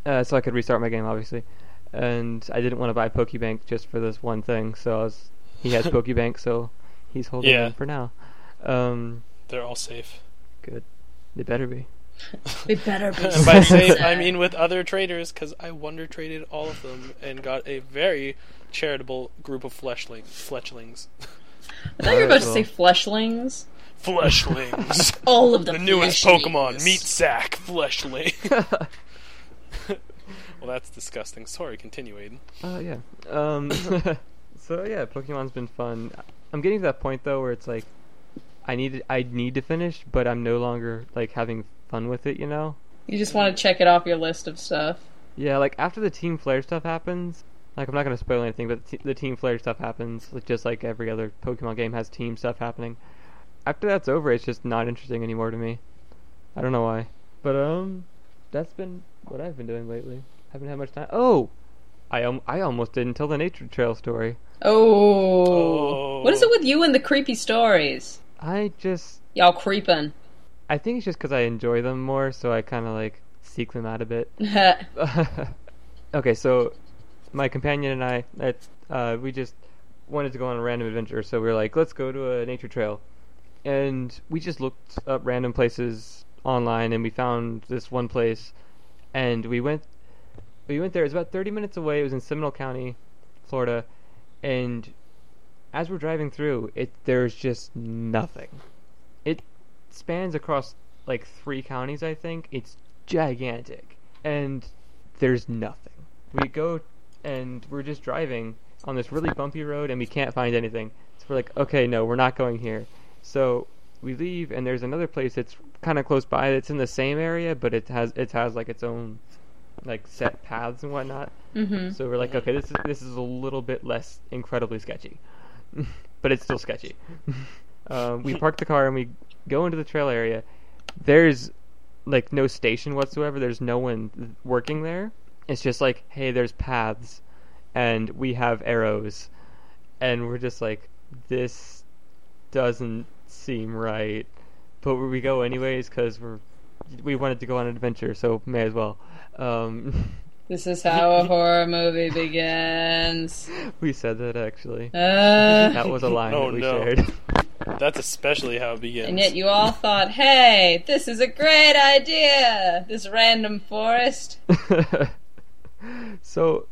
B: uh, so I could restart my game, obviously. And I didn't want to buy Pokebank just for this one thing, so I was, he has Pokebank, so he's holding
A: Yeah.
B: them for now. Um,
A: They're all safe.
B: good. They better be.
C: They better be.
A: And by safe, I mean with other traders, because I wonder traded all of them and got a very charitable group of fleshling, fletchlings.
C: I thought you were about to say fleshlings.
A: Fleshlings.
C: All of the
A: the newest
C: fleshlings.
A: Pokemon, Meat Sack Fleshling. Well, that's disgusting. Sorry, continue, Aiden.
B: Uh, yeah. Um, so yeah, Pokemon's been fun. I'm getting to that point though where it's like, I need I need to finish, but I'm no longer like having fun with it. You know?
C: You just want to check it off your list of stuff.
B: Yeah. Like after the Team Flare stuff happens, like I'm not gonna spoil anything, but the, the Team Flare stuff happens, like, just like every other Pokemon game has team stuff happening. After that's over, it's just not interesting anymore to me. I don't know why, but um, that's been what I've been doing lately. Haven't had much time. Oh, I um, I almost didn't tell the Nature Trail story.
C: Oh.
A: Oh.
C: What is it with you and the creepy stories?
B: I just
C: Y'all creeping.
B: I think it's just because I enjoy them more, so I kind of like seek them out a bit. okay, so my companion and I, uh, we just wanted to go on a random adventure, so we were like, let's go to a nature trail, and we just looked up random places online, and we found this one place, and we went, we went there. It's about thirty minutes away. It was in Seminole County, Florida, and as we're driving through, it there's just nothing. It spans across like three counties, I think. It's gigantic, and there's nothing. We go and we're just driving on this really bumpy road, and we can't find anything. So we're like, okay, no, we're not going here. So we leave, and there's another place that's kind of close by. That's in the same area, but it has it has like its own like set paths and whatnot.
C: Mm-hmm.
B: So we're like, okay, this is this is a little bit less incredibly sketchy, but it's still sketchy. um, we park the car and we go into the trail area. There's like no station whatsoever. There's no one working there. It's just like, hey, there's paths, and we have arrows, and we're just like, this doesn't seem right, but we go anyways because we're we wanted to go on an adventure, so may as well. Um,
C: This is how a horror movie begins.
B: we said that actually.
C: Uh,
B: That was a line
A: Oh,
B: that we
A: no.
B: shared.
A: That's especially how it begins.
C: and yet you all thought, hey, this is a great idea! This random forest.
B: so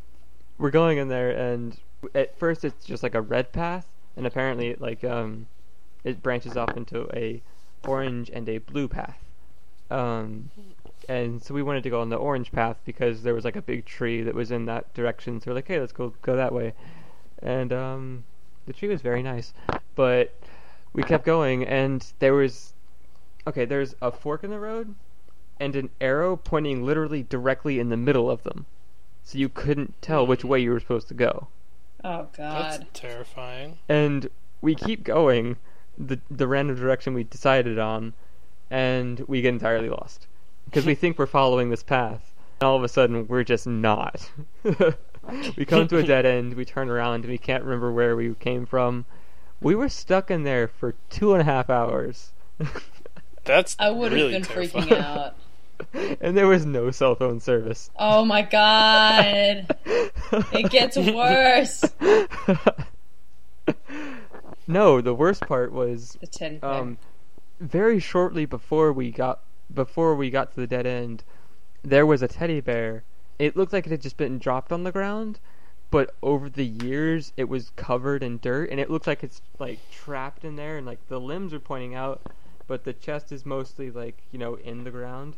B: we're going in there, and at first it's just like a red path, and apparently like um, it branches off into a orange and a blue path. Um, and so we wanted to go on the orange path because there was like a big tree that was in that direction. So we're like, hey, let's go go that way. And um, the tree was very nice, but we kept going, and there was okay. There's a fork in the road, and an arrow pointing literally directly in the middle of them, so you couldn't tell which way you were supposed to go.
C: Oh God, That's
A: terrifying.
B: And we keep going the the random direction we decided on, and we get entirely lost because we think we're following this path, and all of a sudden we're just not. we come to a dead end. We turn around and we can't remember where we came from. We were stuck in there for two and a half hours,
A: That's
C: I would have
A: really
C: been
A: terrifying.
C: freaking out.
B: and there was no cell phone service.
C: Oh my God. It gets worse.
B: no, the worst part was
C: The teddy
B: um, very shortly before we got before we got to the dead end, there was a teddy bear. It looked like it had just been dropped on the ground, but over the years it was covered in dirt, and it looks like it's like trapped in there, and like the limbs are pointing out, but the chest is mostly like you know in the ground,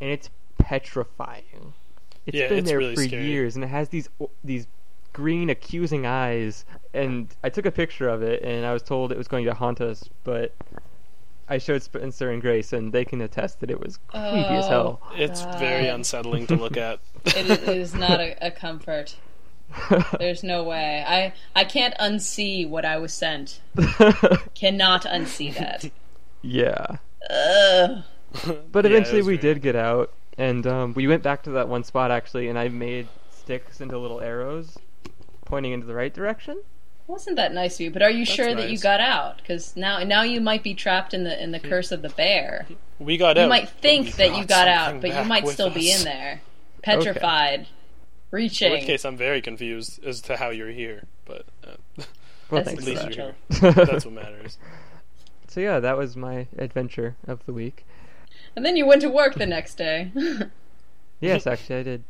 B: and it's petrifying. It's
A: Yeah,
B: been
A: it's
B: there
A: really
B: for
A: scary.
B: years, and it has these these green accusing eyes and I took a picture of it and I was told it was going to haunt us but I showed Spencer and Grace and they can attest that it was creepy as hell.
A: It's very unsettling to look at.
C: it, is, it is not a, a comfort. There's no way. I I can't unsee what I was sent. Cannot unsee that.
B: yeah.
C: Ugh.
B: But eventually
A: was
B: we
A: very-
B: did get out and um, we went back to that one spot actually and I made sticks into little arrows pointing into the right direction.
C: Wasn't that nice of you? But are you
A: That's
C: sure that you got out? Because now now you might be trapped in the in the curse of the bear.
A: We got
C: You
A: out.
C: You
A: might
C: think that you got out, but you might
A: with
C: still be in there, petrified,
A: In
C: reaching.
A: In which case, I'm very confused as to how you're here, but uh,
B: Well,
C: That's
B: thanks
A: at least
B: that.
A: you're here. That's what matters.
B: so yeah, that was my adventure of the week.
C: And then you went to work the next day.
B: Yes, actually I did.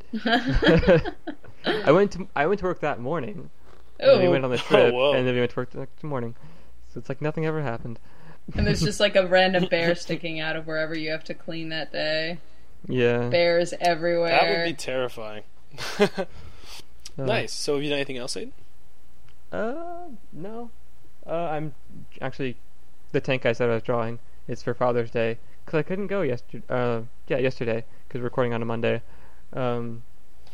B: I went to I went to work that morning. And then we went on
C: oh,
B: the trip,
A: whoa.
B: and then we went to work the next morning. So it's like nothing ever happened.
C: and there's just like a random bear sticking out of wherever you have to clean that day.
B: Yeah.
C: Bears everywhere.
A: That would be terrifying.
B: Uh,
A: nice. So, have you done anything else, Aiden?
B: Uh, no. Uh, I'm actually the tank I said I was drawing is for Father's Day because I couldn't go yesterday. Uh, yeah, yesterday because we're recording on a Monday. Um,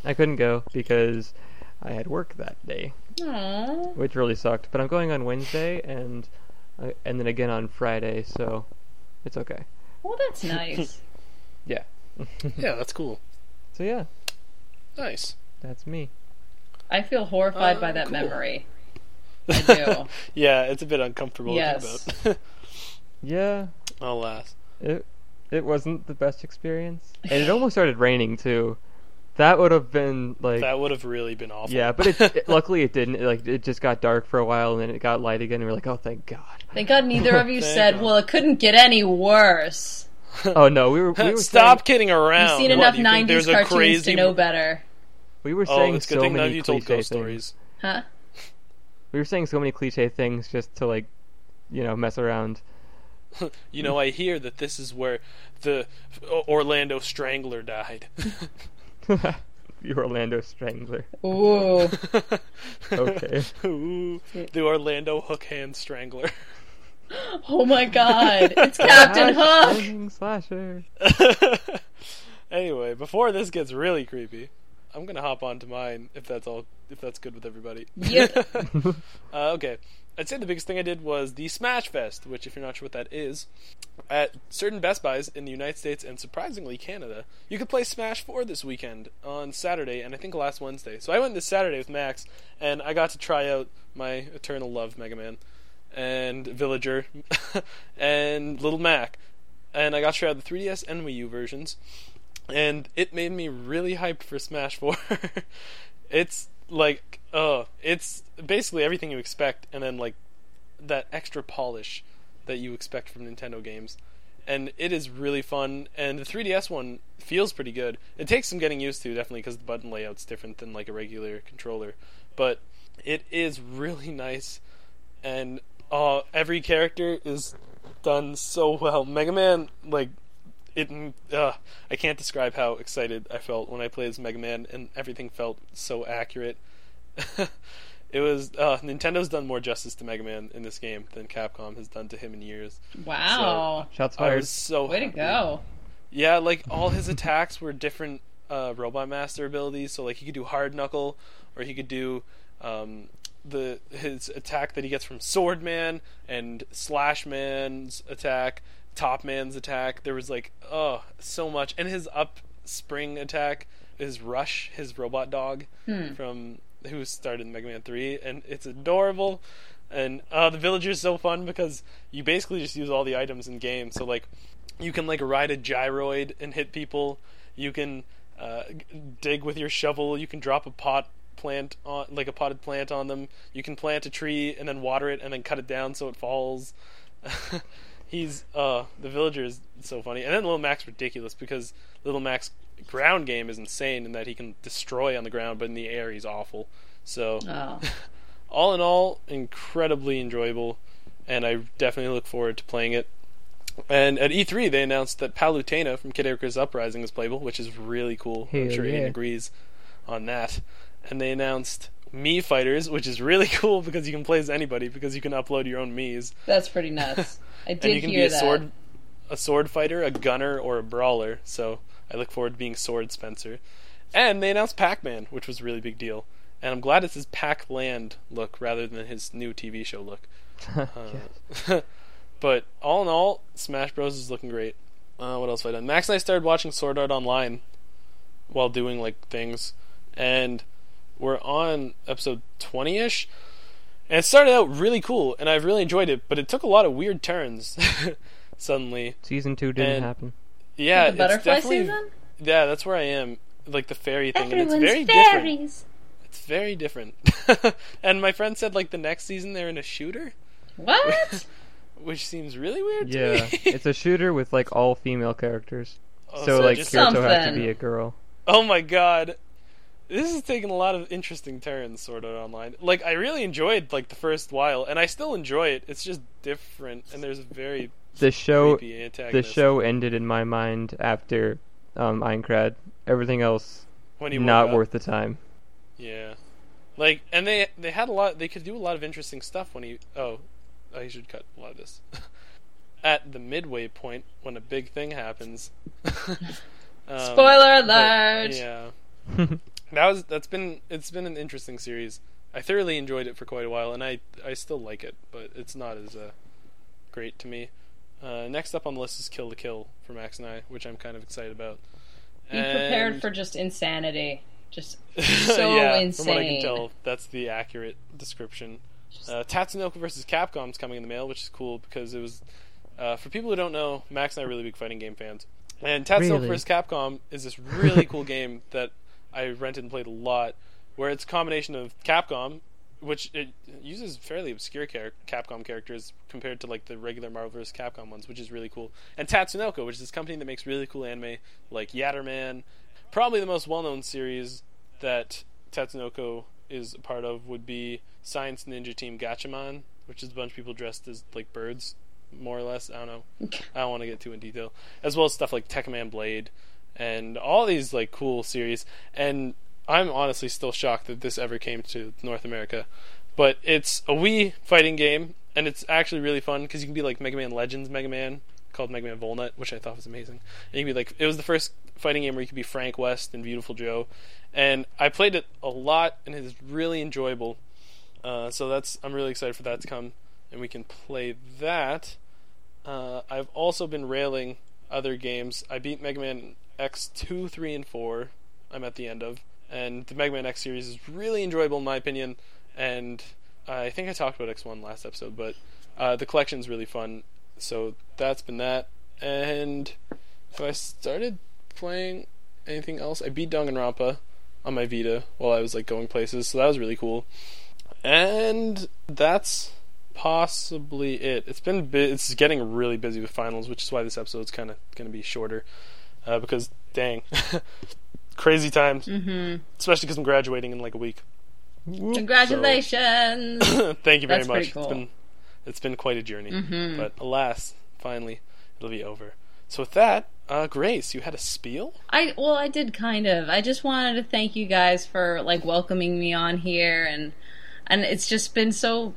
B: I couldn't go because I had work that day,
C: Aww.
B: which really sucked. But I'm going on Wednesday and uh, and then again on Friday, so it's okay.
C: Well, that's nice.
B: Yeah.
A: Yeah, that's cool.
B: So yeah,
A: Nice.
B: that's me.
C: I feel horrified
A: Uh,
C: by that
A: cool.
C: memory. I do.
A: yeah, it's a bit uncomfortable
C: Yes.
A: to about.
B: Yeah,
A: Alas.
B: it it wasn't the best experience, and it almost started raining too. That would have been like
A: That would have really been awful.
B: Yeah, but it, it luckily it didn't. It, like it just got dark for a while and then it got light again. and we're like, oh, thank God.
C: Thank God neither of you said,
A: God.
C: well, it couldn't get any worse.
B: Oh no, we were we were
A: Stop
B: saying,
A: kidding around.
C: You've seen
A: What,
C: enough
A: do you think
C: 90s
A: there's a
C: cartoons
A: crazy...
C: to know better.
B: we were
A: Oh,
B: saying
A: it's a good
B: so
A: thing none
B: many
A: of you told
B: cliche
A: ghost
B: things.
A: stories.
C: Huh?
B: We were saying so many cliche things just to like, you know, mess around.
A: You know, I hear that this is where the Orlando Strangler died.
B: you Orlando Strangler.
C: Ooh.
B: Okay.
A: Ooh, the Orlando Hook Hand Strangler.
C: Oh my god. It's Captain Hook!
B: Swing Slasher.
A: anyway, before this gets really creepy, I'm gonna hop on to mine if that's all if that's good with everybody.
C: Yep.
A: uh, okay. I'd say the biggest thing I did was the Smash Fest, which, if you're not sure what that is, at certain Best Buys in the United States and surprisingly Canada, you could play Smash 4 this weekend on Saturday and I think last Wednesday. So I went this Saturday with Max and I got to try out my Eternal Love Mega Man and Villager and Little Mac. And I got to try out the 3DS and Wii U versions. And it made me really hyped for Smash 4. it's like, oh, it's basically everything you expect, and then like that extra polish that you expect from Nintendo games. And it is really fun, and the 3DS one feels pretty good. It takes some getting used to, definitely, because the button layout's different than like a regular controller. But it is really nice, and uh, every character is done so well. Mega Man, like it, uh, I can't describe how excited I felt when I played as Mega Man, and everything felt so accurate. it was uh, Nintendo's done more justice to Mega Man in this game than Capcom has done to him in years.
C: Wow.
B: Shots
A: I
B: fired.
A: was so
C: Way to
A: happy.
C: go.
A: Yeah, like all his attacks were different uh, Robot Master abilities. So like he could do Hard Knuckle, or he could do um, the his attack that he gets from Sword Man and Slash Man's attack, Top Man's attack. There was like oh so much, and his up spring attack is Rush, his robot dog from who started Mega Man Three, and it's adorable. And uh, the villager's so fun because you basically just use all the items in game. So like you can like ride a gyroid and hit people. You can uh, dig with your shovel. You can drop a pot plant on like a potted plant on them. You can plant a tree and then water it and then cut it down so it falls. He's uh the villager is so funny. And then Little Mac's ridiculous because Little Mac's ground game is insane in that he can destroy on the ground but in the air he's awful. So
C: Oh.
A: all in all, incredibly enjoyable, and I definitely look forward to playing it. And at E3, they announced that Palutena from Kid Icarus Uprising is playable, which is really cool. I'm
B: Hell
A: sure Ian agrees on that. And they announced Mii Fighters, which is really cool because you can play as anybody because you can upload your own Mii's.
C: That's pretty nuts. I
A: And you can
C: hear
A: be a
C: that.
A: sword a sword fighter, a gunner, or a brawler. So I look forward to being Sword Spencer. And they announced Pac-Man, which was a really big deal. And I'm glad it's his Pac-Land look rather than his new TV show look. Uh, but all in all, Smash Bros is looking great. Uh, what else have I done? Max and I started watching Sword Art Online while doing like things, and we're on episode twenty-ish. And it started out really cool, and I've really enjoyed it. But it took a lot of weird turns. suddenly,
B: Season two didn't
A: And-
B: happen.
A: yeah,
C: the
A: it's
C: butterfly
A: definitely
C: season?
A: yeah, that's where I am. Like the fairy thing,
C: Everyone's
A: and it's very different. It's very different. and my friend said like the next season they're in a shooter,
C: What?
A: which seems really weird. to
B: Yeah, it's a shooter with like all female characters.
A: Oh,
B: so like
A: just-
B: Kirito has to be a girl.
A: oh my god, this is taking a lot of interesting turns, Sword Art Online. Like I really enjoyed like the first while, and I still enjoy it. It's just different, and there's a very
B: The show, the show ended in my mind after um, Aincrad. Everything else
A: when he
B: not worth the time.
A: Yeah, like and they they had a lot. They could do a lot of interesting stuff when he. Oh, I should cut a lot of this. At the midway point, when a big thing happens. Um,
C: Spoiler
A: but,
C: alert!
A: yeah, that was that's been it's been an interesting series. I thoroughly enjoyed it for quite a while, and I I still like it, but it's not as uh, great to me. Uh, next up on the list is Kill la Kill for Max and I, which I'm kind of excited about.
C: Be prepared for just insanity. Just so
A: yeah,
C: insane.
A: From what I can tell, that's the accurate description. Uh, Tatsunoko versus Capcom is coming in the mail, which is cool because it was. Uh, for people who don't know, Max and I are really big fighting game fans, and Tatsunoko
B: Really?
A: versus Capcom is this really cool game that I rented and played a lot, where it's a combination of Capcom, which it uses fairly obscure char- Capcom characters compared to like the regular Marvel vs. Capcom ones, which is really cool, and Tatsunoko, which is this company that makes really cool anime like Yatterman. Probably the most well-known series that Tatsunoko is a part of would be Science Ninja Team Gatchaman, which is a bunch of people dressed as like birds, more or less. I don't know. I don't want to get too in detail. As well as stuff like Tekkaman Blade and all these like cool series. And I'm honestly still shocked that this ever came to North America. But it's a Wii fighting game, and it's actually really fun because you can be like Mega Man Legends Mega Man called Mega Man Volnut, which I thought was amazing. And you be like, it was the first fighting game where you could be Frank West and Beautiful Joe, and I played it a lot, and it is really enjoyable. Uh, so that's I'm really excited for that to come, and we can play that. Uh, I've also been railing other games. I beat Mega Man X two, three, and four. I'm at the end of, and the Mega Man X series is really enjoyable in my opinion. And I think I talked about X one last episode, but uh, the collection's really fun. So that's been that. And have I started playing anything else? I beat Danganronpa on my Vita while I was like going places, so that was really cool. And that's possibly it. It's been bu- it's getting really busy with finals, which is why this episode's kind of going to be shorter. Uh, because dang, crazy times.
C: hmm
A: Especially because I'm graduating in like a week.
C: Congratulations!
A: Thank you very
C: That's
A: much.
C: cool.
A: It's been It's been quite a journey,
C: Mhm.
A: but alas, finally, it'll be over. So with that, uh, Grace, you had a spiel.
C: I well, I did kind of. I just wanted to thank you guys for like welcoming me on here, and and it's just been so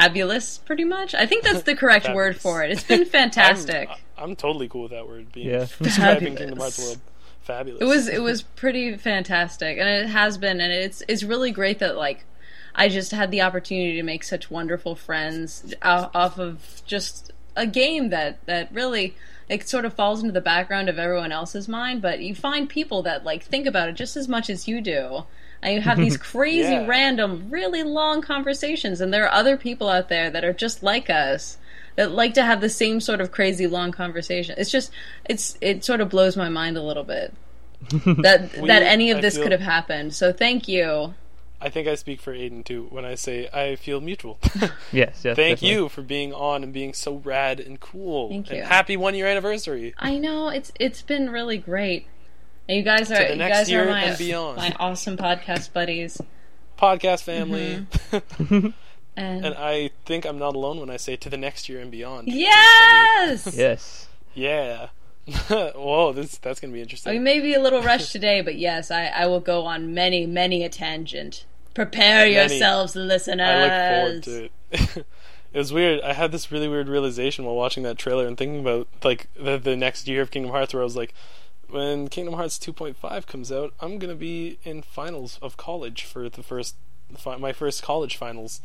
C: fabulous. Pretty much, I think that's the correct word for it. It's been fantastic.
A: I'm, I'm totally cool with that word being
B: Yeah.
A: describing
C: Fabulous.
A: Kingdom Hearts world. Fabulous.
C: It was it was pretty fantastic, and it has been, and it's it's really great that like I just had the opportunity to make such wonderful friends o- off of just a game that that really it sort of falls into the background of everyone else's mind, but you find people that like think about it just as much as you do. And you have these crazy,
A: Yeah.
C: random, really long conversations, and there are other people out there that are just like us that like to have the same sort of crazy long conversation. It's just it's it sort of blows my mind a little bit that
A: We-
C: that any of
A: I
C: this
A: feel-
C: could have happened. So thank you.
A: I think I speak for Aiden too when I say I feel mutual.
B: Yes, yes.
A: Thank
B: definitely.
A: you for being on and being so rad and cool.
C: Thank
A: and
C: you.
A: happy one year anniversary.
C: I know it's it's been really great. And you guys are you guys are my
A: beyond.
C: my awesome podcast buddies.
A: Podcast family.
C: Mm-hmm. And,
A: and I think I'm not alone when I say to the next year and beyond.
C: yes.
B: Yes.
A: Yeah. Whoa, this that's gonna be interesting.
C: We may be a little rushed today, but yes, I, I will go on many, many a tangent. Prepare
A: Many.
C: yourselves, listeners.
A: I look forward to it. it was weird. I had this really weird realization while watching that trailer and thinking about like the the next year of Kingdom Hearts, where I was like, when Kingdom Hearts 2.5 comes out, I'm gonna be in finals of college for the first fi- my first college finals.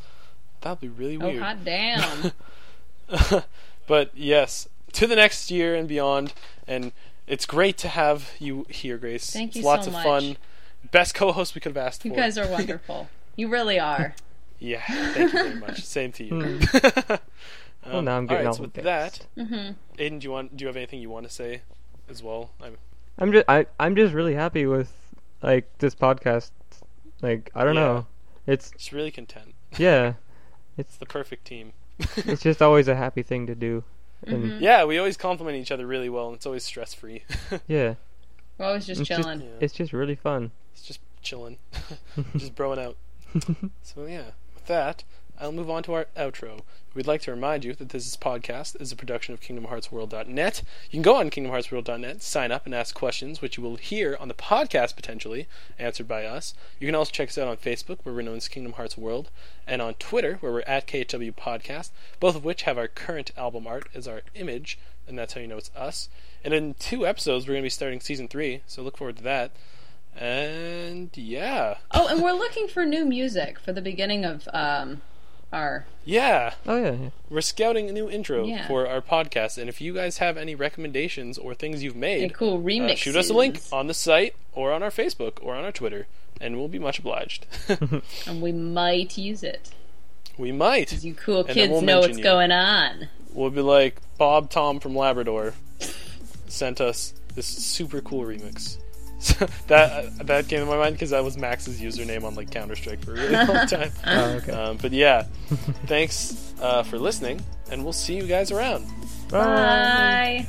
A: That'll be really
C: Oh
A: weird.
C: hot damn!
A: but yes, to the next year and beyond, and it's great to have you here, Grace.
C: Thank you.
A: it's
C: you
A: lots
C: so
A: of
C: much.
A: fun. Best co-host we could have asked
C: you
A: for.
C: guys are wonderful. You really are.
A: Yeah, thank you very much. Same to you. um,
B: Well, now I'm getting
A: all right,
B: all
A: so with
B: the
A: that,
C: hmm
A: Aiden, do you want do you have anything you want to say as well? I'm,
B: I'm just I I'm just really happy with like this podcast. Like I don't
A: Yeah.
B: know. It's
A: just really content.
B: yeah.
A: It's the perfect team.
B: It's just always a happy thing to do. And
C: Mhm.
A: yeah, we always compliment each other really well, and it's always stress free.
B: yeah.
C: We're always just
B: It's just-
C: chilling.
B: It's just really fun.
A: it's just chilling, just broing out. So yeah, with that, I'll move on to our outro. We'd like to remind you that this podcast is a production of KingdomHeartsWorld.net. You can go on KingdomHeartsWorld.net, sign up, and ask questions, which you will hear on the podcast potentially answered by us. You can also check us out on Facebook, where we're known as Kingdom Hearts World, and on Twitter, where we're at KHW Podcast. Both of which have our current album art as our image, and that's how you know it's us. And in two episodes, we're going to be starting season three, so look forward to that. And yeah,
C: Oh, and we're looking for new music for the beginning of um, our.
A: yeah.
B: Oh yeah. yeah.
A: We're scouting a new intro
C: Yeah.
A: for our podcast, and if you guys have any recommendations or things you've
C: a
A: made,
C: cool remix.
A: uh, shoot us a link on the site or on our Facebook or on our Twitter, and we'll be much obliged.
C: and we might use it.
A: we might.
C: 'Cause You cool
A: then
C: kids
A: we'll
C: know
A: mention
C: what's
A: you.
C: going on.
A: We'll be like Bob Tom from Labrador sent us this super cool remix. So that that came to my mind because that was Max's username on like Counter Strike for a really long time.
B: Oh, okay.
A: Um, but yeah, thanks uh, for listening, and we'll see you guys around.
C: Bye.